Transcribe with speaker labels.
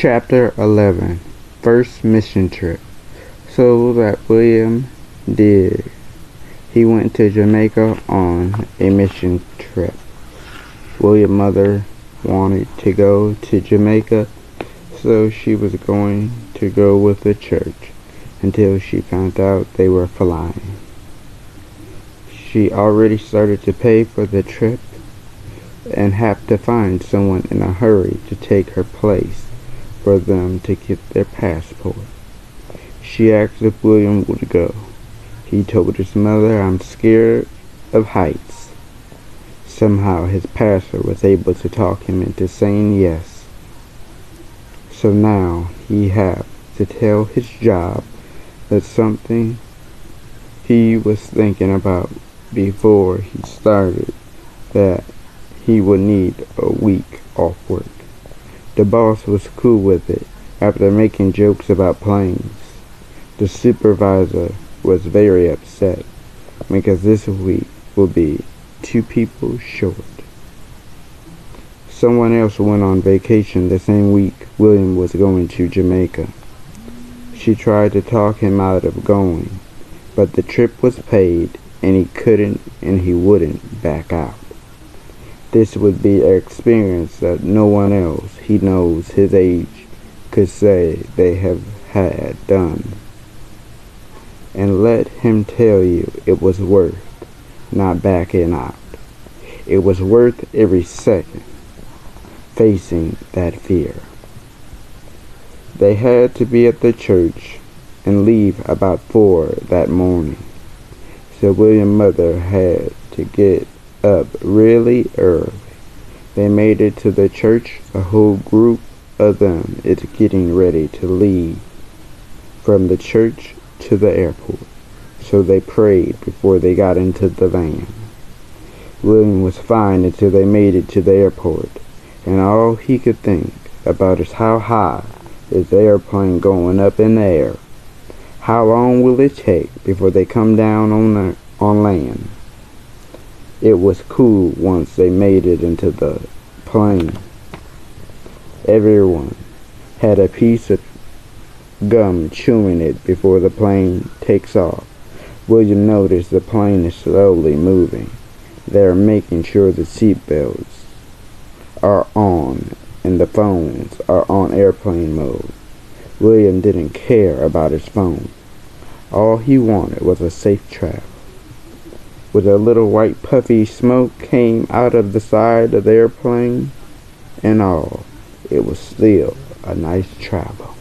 Speaker 1: Chapter 11 First Mission Trip So that William did. He went to Jamaica on a mission trip. William's mother wanted to go to Jamaica, so she was going to go with the church until she found out they were flying. She already started to pay for the trip and have to find someone in a hurry to take her place for them to get their passport. She asked if William would go. He told his mother, I'm scared of heights. Somehow his pastor was able to talk him into saying yes. So now he had to tell his job that something he was thinking about before he started that he would need a week off work. The boss was cool with it after making jokes about planes. The supervisor was very upset because this week will be two people short. Someone else went on vacation the same week William was going to Jamaica. She tried to talk him out of going, but the trip was paid and he couldn't and he wouldn't back out. This would be an experience that no one else he knows his age could say they have had done. And let him tell you it was worth not backing out. It was worth every second facing that fear. They had to be at the church and leave about four that morning. So William's mother had to get up really early. They made it to the church. A whole group of them is getting ready to leave from the church to the airport. So they prayed before they got into the van. William was fine until they made it to the airport, and all he could think about is how high is the airplane going up in the air. How long will it take before they come down on the, on land? It was cool once they made it into the plane. Everyone had a piece of gum chewing it before the plane takes off. William noticed the plane is slowly moving. They are making sure the seat belts are on and the phones are on airplane mode. William didn't care about his phone. All he wanted was a safe travel with a little white puffy smoke came out of the side of the airplane and all. It was still a nice travel.